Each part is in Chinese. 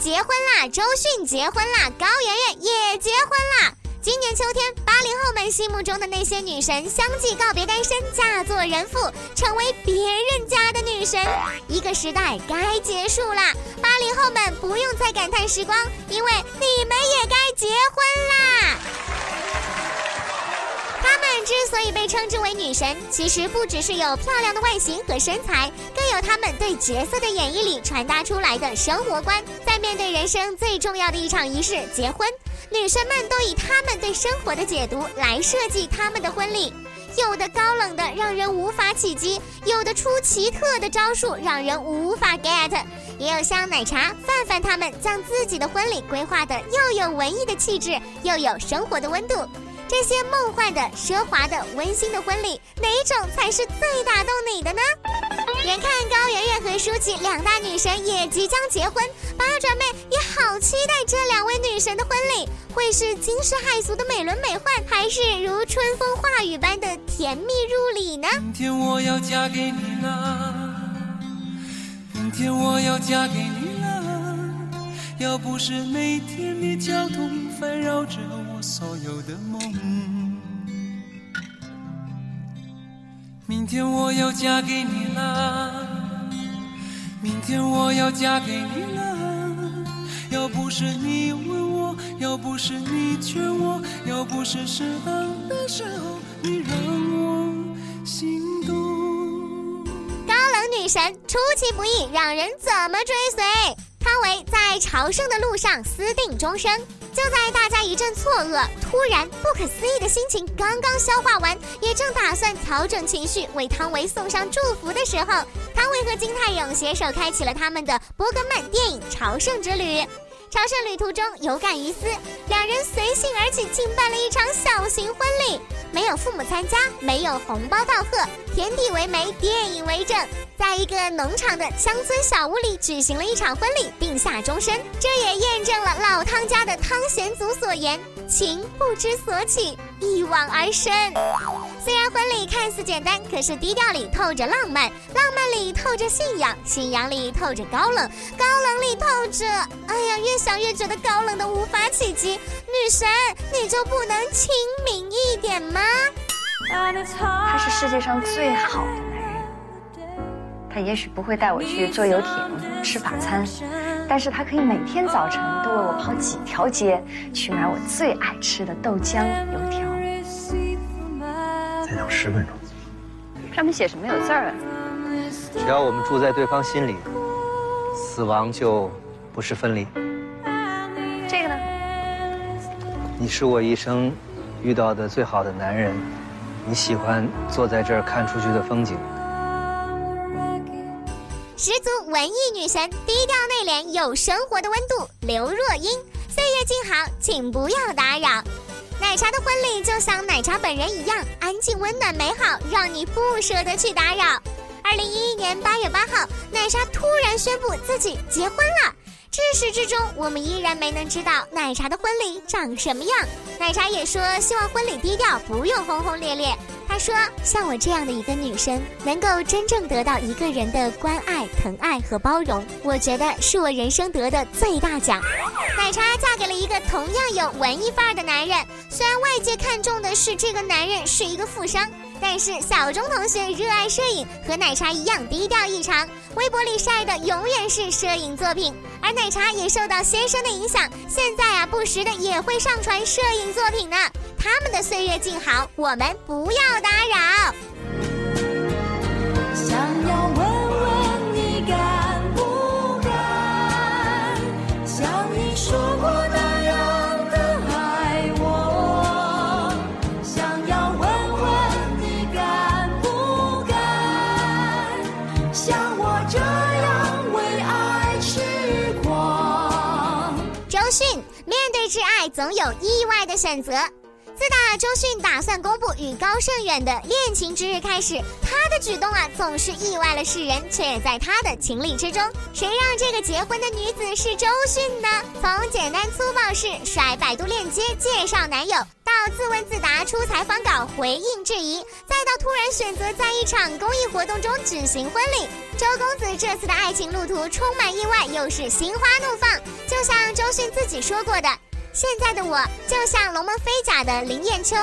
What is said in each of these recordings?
结婚啦，周迅结婚啦，高圆圆也结婚啦。今年秋天，八零后们心目中的那些女神相继告别单身，嫁作人妇，成为别人家的女神。一个时代该结束啦，八零后们不用再感叹时光，因为你们也该结婚啦。之所以被称之为女神，其实不只是有漂亮的外形和身材，更有她们对角色的演绎里传达出来的生活观。在面对人生最重要的一场仪式——结婚，女神们都以她们对生活的解读来设计她们的婚礼。有的高冷的让人无法企及，有的出奇特的招数让人无法 get，也有像奶茶、范范他们将自己的婚礼规划的又有文艺的气质，又有生活的温度。这些梦幻的、奢华的、温馨的婚礼，哪一种才是最打动你的呢？眼看高圆圆和舒淇两大女神也即将结婚，八爪妹也好期待这两位女神的婚礼，会是惊世骇俗的美轮美奂，还是如春风化雨般的甜蜜入里呢？明天我要嫁给你了，明天我要嫁给你了，要不是每天的交通烦扰着我所有的梦。明天我要嫁给你了，明天我要嫁给你了，要不是你问我，要不是你劝我，要不是适当的时候你让我心动。高冷女神出其不意，让人怎么追随？汤唯在朝圣的路上私定终生。就在大家一阵错愕，突然不可思议的心情刚刚消化完，也正打算调整情绪，为汤唯送上祝福的时候，汤唯和金泰勇携手开启了他们的伯格曼电影朝圣之旅。朝圣旅途中有感于斯，两人随性而起，竟办了一场小型婚礼，没有父母参加，没有红包道贺，天地为媒，电影为证，在一个农场的乡村小屋里举行了一场婚礼，并下终身。这也验证了老汤家的汤显祖所言：情不知所起，一往而深。虽然婚礼看似简单，可是低调里透着浪漫，浪漫里透着信仰，信仰里透着高冷，高冷里透着……哎呀，越想越觉得高冷的无法企及。女神，你就不能亲民一点吗？他是世界上最好的男人，他也许不会带我去坐游艇、吃法餐，但是他可以每天早晨都为我跑几条街，去买我最爱吃的豆浆、油条。再等十分钟，上面写什么有字儿啊？只要我们住在对方心里，死亡就不是分离。这个呢？你是我一生遇到的最好的男人。你喜欢坐在这儿看出去的风景。十足文艺女神，低调内敛，有生活的温度。刘若英，岁月静好，请不要打扰。奶茶的婚礼就像奶茶本人一样，安静、温暖、美好，让你不舍得去打扰。二零一一年八月八号，奶茶突然宣布自己结婚了。至始至终，我们依然没能知道奶茶的婚礼长什么样。奶茶也说希望婚礼低调，不用轰轰烈烈。他说：“像我这样的一个女生，能够真正得到一个人的关爱、疼爱和包容，我觉得是我人生得的最大奖。”奶茶嫁给了一个同样有文艺范儿的男人，虽然外界看重的是这个男人是一个富商。但是小钟同学热爱摄影，和奶茶一样低调异常，微博里晒的永远是摄影作品。而奶茶也受到先生的影响，现在啊不时的也会上传摄影作品呢。他们的岁月静好，我们不要打扰。总有意外的选择。自打周迅打算公布与高胜远的恋情之日开始，她的举动啊总是意外了世人，却也在她的情理之中。谁让这个结婚的女子是周迅呢？从简单粗暴式甩百度链接介绍男友，到自问自答出采访稿回应质疑，再到突然选择在一场公益活动中举行婚礼，周公子这次的爱情路途充满意外，又是心花怒放。就像周迅自己说过的：“现在的我就像龙门飞甲的林艳秋，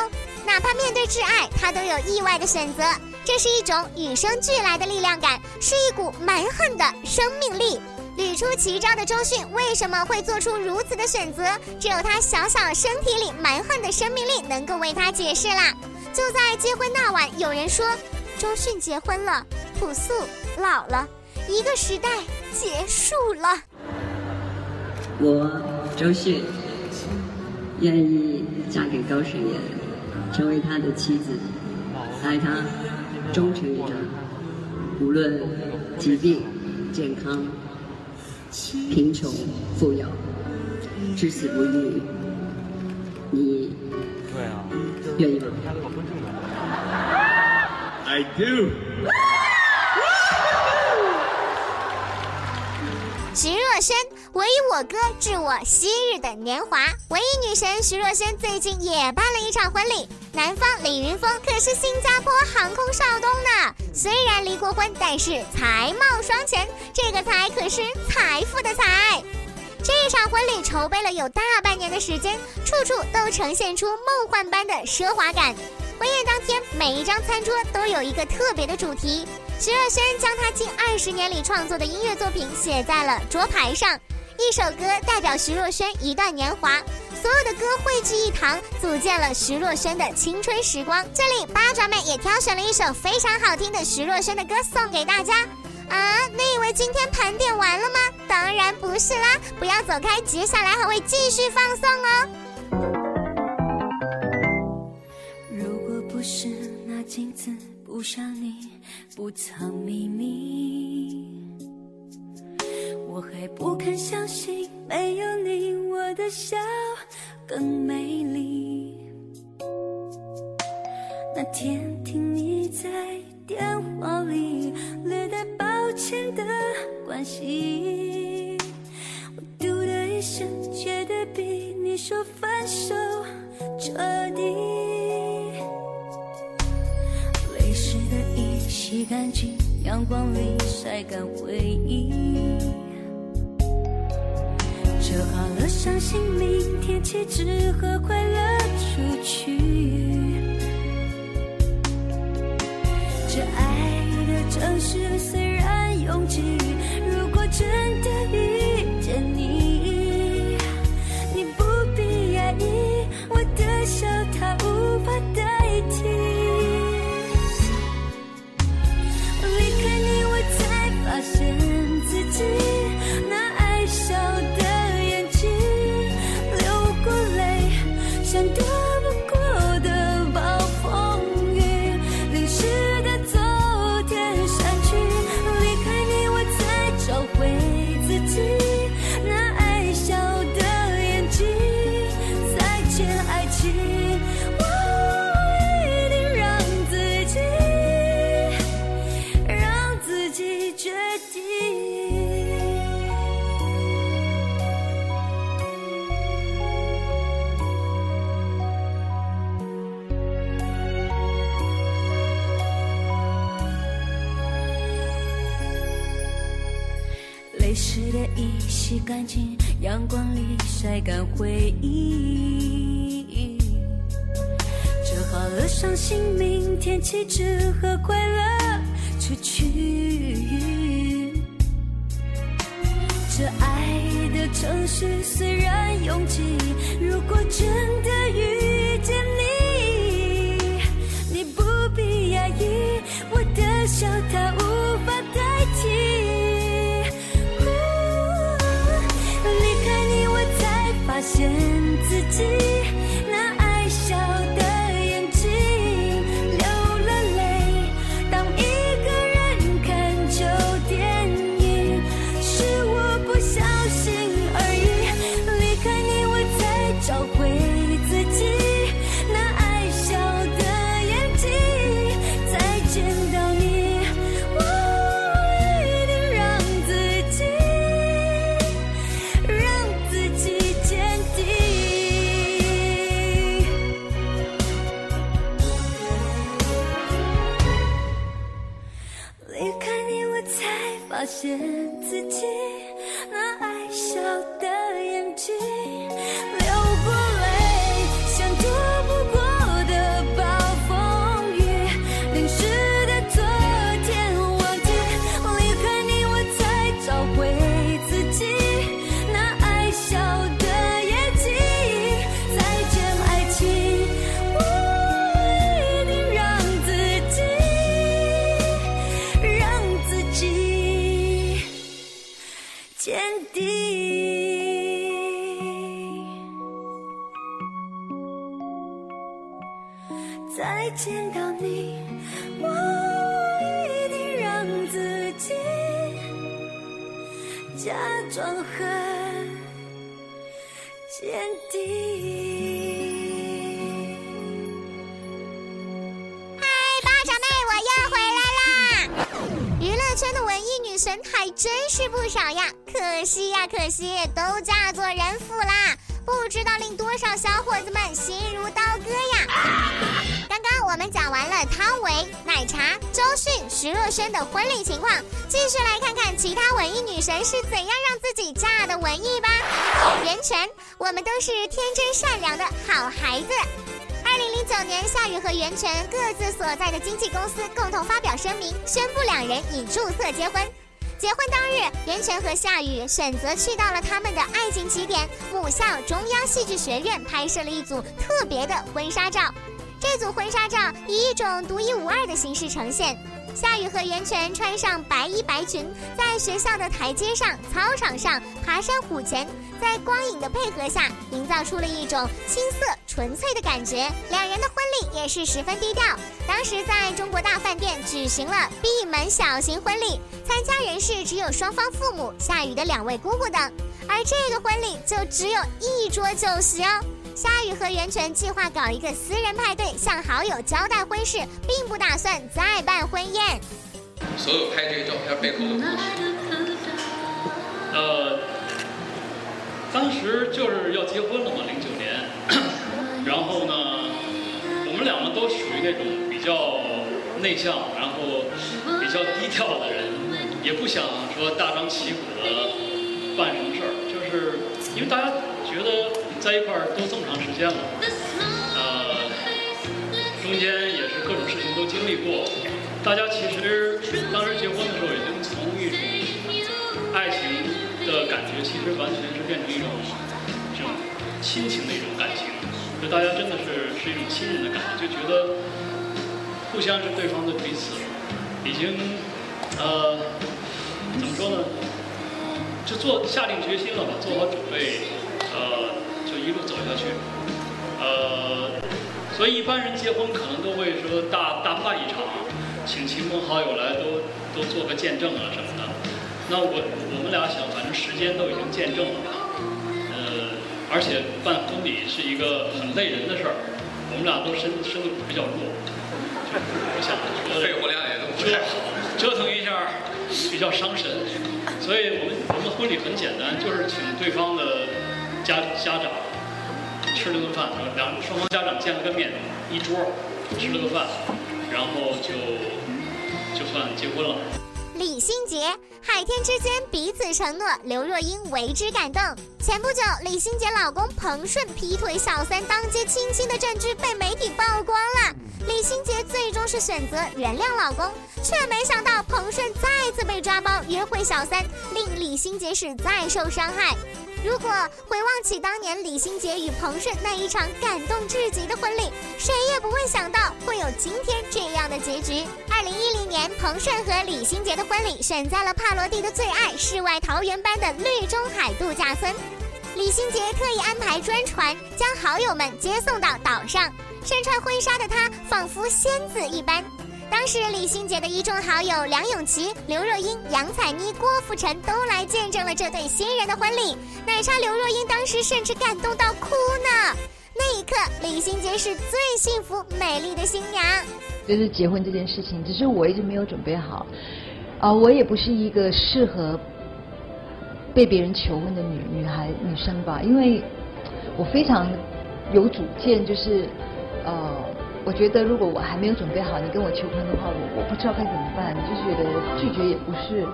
哪怕面对挚爱，他都有意外的选择。这是一种与生俱来的力量感，是一股蛮横的生命力。”屡出奇招的周迅为什么会做出如此的选择？只有他小小身体里蛮横的生命力能够为他解释啦。就在结婚那晚，有人说，周迅结婚了，朴素老了，一个时代结束了。我周迅愿意嫁给高胜妍，成为他的妻子，爱他，忠诚于他，无论疾病、健康。贫穷、富有，至死不渝。你愿意吗？I do。徐若瑄，唯我歌致我昔日的年华。唯一女神徐若瑄最近也办了一场婚礼，男方李云峰可是新加坡航空少东呢。虽然离过婚，但是才貌双全，这个财可是财富的财。这场婚礼筹备了有大半年的时间，处处都呈现出梦幻般的奢华感。婚宴当天，每一张餐桌都有一个特别的主题。徐若瑄将她近二十年里创作的音乐作品写在了桌牌上，一首歌代表徐若瑄一段年华，所有的歌汇聚一堂，组建了徐若瑄的青春时光。这里八爪妹也挑选了一首非常好听的徐若瑄的歌送给大家。啊，你以为今天盘点完了吗？当然不是啦，不要走开，接下来还会继续放送哦。如果不是那镜子不像你。不藏秘密，我还不肯相信没有你，我的笑更美丽。那天听你在电话里略带抱歉的关心，我嘟的一声，觉得比你说分手彻底。泪湿的衣洗干净，阳光里晒干回忆，相信，明天起只和快乐出去。这爱的城市虽洗干净，阳光里晒干回忆，折好了伤心，明天起只和快乐出去。这爱的城市虽然拥挤，如果真的遇见你，你不必压抑，我的笑假装很坚定。嗨，八爪妹，我又回来啦！娱乐圈的文艺女神还真是不少呀，可惜呀，可惜都嫁作人妇啦，不知道令多少小伙子们心如刀割呀。刚刚我们讲完了汤唯、奶茶、周迅、徐若瑄的婚礼情况，继续来看看其他文艺女神是怎样让自己嫁的文艺吧。袁泉，我们都是天真善良的好孩子。二零零九年，夏雨和袁泉各自所在的经纪公司共同发表声明，宣布两人已注册结婚。结婚当日，袁泉和夏雨选择去到了他们的爱情起点母校中央戏剧学院，拍摄了一组特别的婚纱照。这组婚纱照以一种独一无二的形式呈现。夏雨和袁泉穿上白衣白裙，在学校的台阶上、操场上、爬山虎前，在光影的配合下，营造出了一种青涩纯粹的感觉。两人的婚礼也是十分低调，当时在中国大饭店举行了闭门小型婚礼，参加人士只有双方父母、夏雨的两位姑姑等，而这个婚礼就只有一桌酒席哦。夏雨和袁泉计划搞一个私人派对，向好友交代婚事，并不打算再办婚宴。所有拍这个照片背后的故事。呃，当时就是要结婚了嘛，零九年。然后呢，我们两个都属于那种比较内向，然后比较低调的人，也不想说大张旗鼓的办什么事儿，就是因为大家觉得在一块儿都这么长时间了，呃，中间也是各种事情都经历过，大家其实当时结婚的时候已经从一种爱情的感觉，其实完全是变成一种这种亲情的一种感情，就大家真的是是一种亲人的感觉，就觉得互相是对方的彼此，已经呃怎么说呢？就做下定决心了吧，做好准备，一路走下去，呃，所以一般人结婚可能都会说大大办一场，请亲朋好友来都都做个见证啊什么的。那我我们俩想，反正时间都已经见证了吧，呃，而且办婚礼是一个很累人的事儿，我们俩都身身子骨比较弱，就不想说肺活量也都不折太好。折腾一下比较伤神，所以我们我们婚礼很简单，就是请对方的家家长吃了顿饭，然后两双方家长见了个面，一桌吃了个饭，然后就就算结婚了。李心洁、海天之间彼此承诺，刘若英为之感动。前不久，李心洁老公彭顺劈腿小三当街亲亲的证据被媒体曝光了。李心洁最终是选择原谅老公，却没想到彭顺再次被抓包约会小三，令李心洁是再受伤害。如果回望起当年李心洁与彭顺那一场感动至极的婚礼，谁也不会想到会有今天这样的结局。二零一零年，彭顺和李心洁的婚礼选在了帕罗蒂的最爱世外桃源般的绿中海度假村。李心洁特意安排专船将好友们接送到岛上，身穿婚纱的她仿佛仙子一般。当时李心洁的一众好友梁咏琪、刘若英、杨采妮、郭富城都来见证了这对新人的婚礼。奶茶刘若英当时甚至感动到哭呢。那一刻，李心洁是最幸福美丽的新娘。就是结婚这件事情，只是我一直没有准备好，啊、我也不是一个适合被别人求婚的女女孩女生吧，因为我非常有主见，就是呃，我觉得如果我还没有准备好，你跟我求婚的话，我我不知道该怎么办，就觉得拒绝也不是，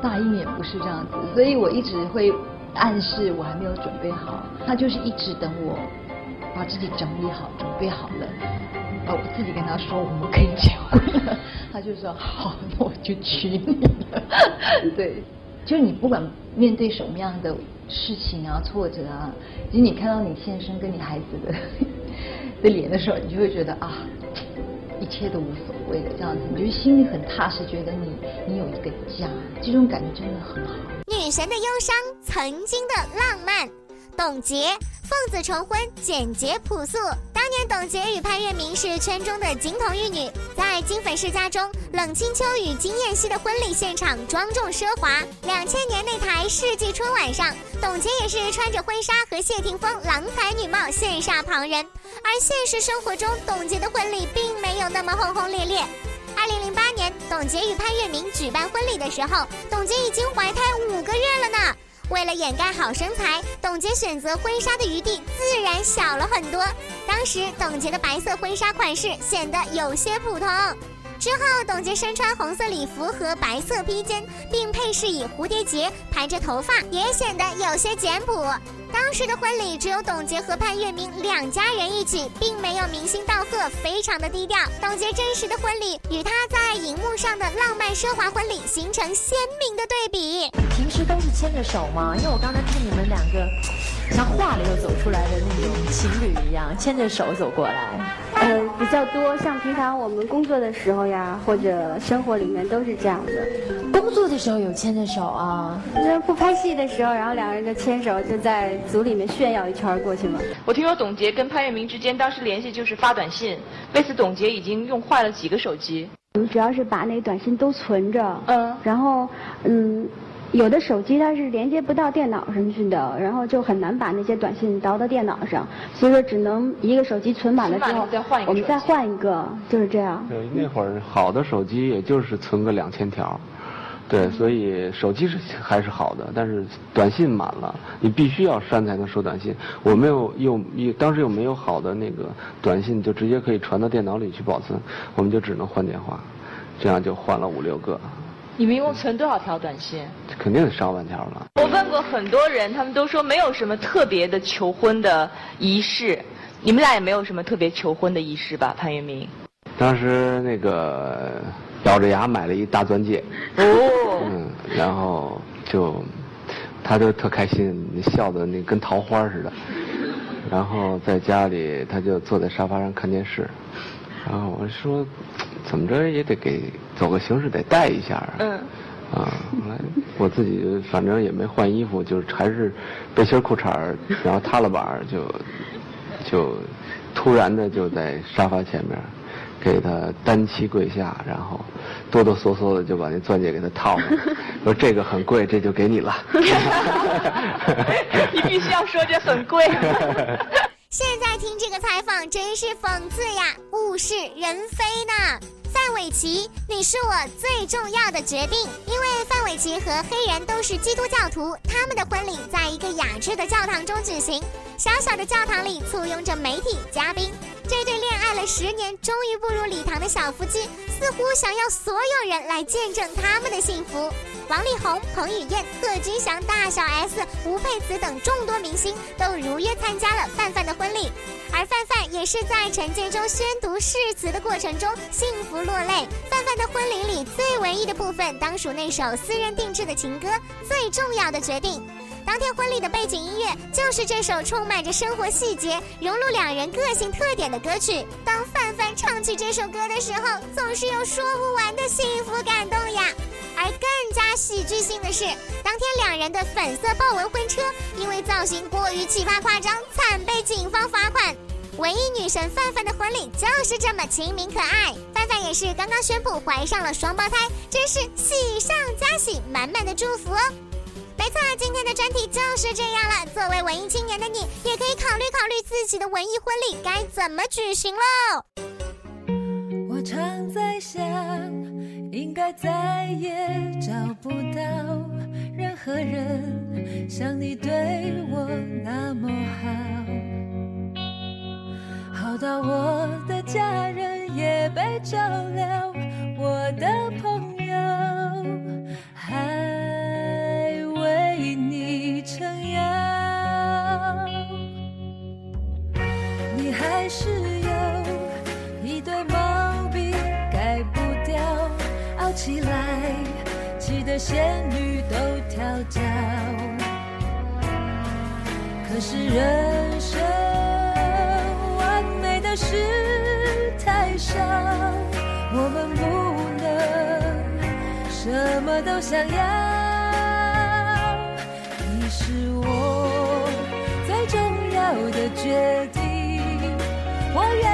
答应也不是这样子，所以我一直会暗示我还没有准备好，他就是一直等我把自己整理好、准备好了，我自己跟他说我们可以结婚了，他就说好，那我就娶你了。对，就是你不管面对什么样的事情啊、挫折啊，其实你看到你先生跟你孩子的的脸的时候，你就会觉得啊。一切都无所谓的这样子，你就心里很踏实，觉得你你有一个家，这种感觉真的很好。女神的忧伤，曾经的浪漫，董洁，奉子成婚，简洁朴素。当年董洁与潘粤明是圈中的金童玉女，在金粉世家中，冷清秋与金燕西的婚礼现场庄重奢华。两千年那台世纪春晚上，董洁也是穿着婚纱和谢霆锋郎才女貌羡煞旁人。而现实生活中，董洁的婚礼并没有那么轰轰烈烈。二零零八年，董洁与潘粤明举办婚礼的时候，董洁已经怀胎五个月了呢。为了掩盖好身材，董洁选择婚纱的余地自然小了很多。当时，董洁的白色婚纱款式显得有些普通。之后，董洁身穿红色礼服和白色披肩，并配饰以蝴蝶结，盘着头发，也显得有些简朴。当时的婚礼只有董洁和潘粤明两家人一起，并没有明星道贺，非常的低调。董洁真实的婚礼与她在荧幕上的浪漫奢华婚礼形成鲜明的对比。牵着手吗？因为我刚才看你们两个像画里头走出来的那种情侣一样，牵着手走过来。呃，比较多，像平常我们工作的时候呀，或者生活里面都是这样的。工作的时候有牵着手啊？那不拍戏的时候，然后两个人就牵手，就在组里面炫耀一圈过去嘛。我听说董洁跟潘粤明之间当时联系就是发短信，为此董洁已经用坏了几个手机。我们主要是把那短信都存着，嗯，然后嗯。有的手机它是连接不到电脑上去的，然后就很难把那些短信导到电脑上，所以说只能一个手机存满了之后，我们再换一个，就是这样。对，那会儿好的手机也就是存个两千条，对，所以手机是还是好的，但是短信满了，你必须要删才能收短信。我没有又又当时又没有好的那个短信，就直接可以传到电脑里去保存，我们就只能换电话，这样就换了五六个。你们一共存多少条短信？肯定得上万条了。我问过很多人，他们都说没有什么特别的求婚的仪式。你们俩也没有什么特别求婚的仪式吧，潘粤明？当时那个咬着牙买了一大钻戒。哦。嗯，然后就他就特开心，笑的那跟桃花似的。然后在家里，他就坐在沙发上看电视。然后我说，怎么着也得给走个形式，得带一下。嗯。啊，来，我自己反正也没换衣服，就是还是背心裤衩然后塌了板就 就突然的就在沙发前面给他单膝跪下，然后哆哆嗦嗦的就把那钻戒给他套上，说这个很贵，这就给你了。你必须要说这很贵。现在听这个采访真是讽刺呀，物是人非呢。范玮琪，你是我最重要的决定，因为范玮琪和黑人都是基督教徒，他们的婚礼在一个雅致的教堂中举行。小小的教堂里簇拥着媒体嘉宾，这对恋爱了十年、终于步入礼堂的小夫妻，似乎想要所有人来见证他们的幸福。王力宏、彭于晏、贺军翔、大小 S、吴佩慈等众多明星都如约参加了范范的婚礼，而范范也是在陈建州宣读誓词的过程中幸福落泪。范范的婚礼里最文艺的部分，当属那首私人定制的情歌《最重要的决定》。当天婚礼的背景音乐就是这首充满着生活细节、融入两人个性特点的歌曲。当范范唱起这首歌的时候，总是有说不完的幸福感动呀。而更加喜剧性的是，当天两人的粉色豹纹婚车因为造型过于奇葩夸张，惨被警方罚款。文艺女神范范的婚礼就是这么亲民可爱。范范也是刚刚宣布怀上了双胞胎，真是喜上加喜，满满的祝福哦。没错，今天的专题就是这样了。作为文艺青年的你，也可以考虑考虑自己的文艺婚礼该怎么举行喽。我常在想，应该再也找不到任何人像你对我那么好，好到我的家人也被照料，我的朋友。是有一堆毛病改不掉，傲起来气得仙女都跳脚。可是人生完美的事太少，我们不能什么都想要。你是我最重要的决定。我愿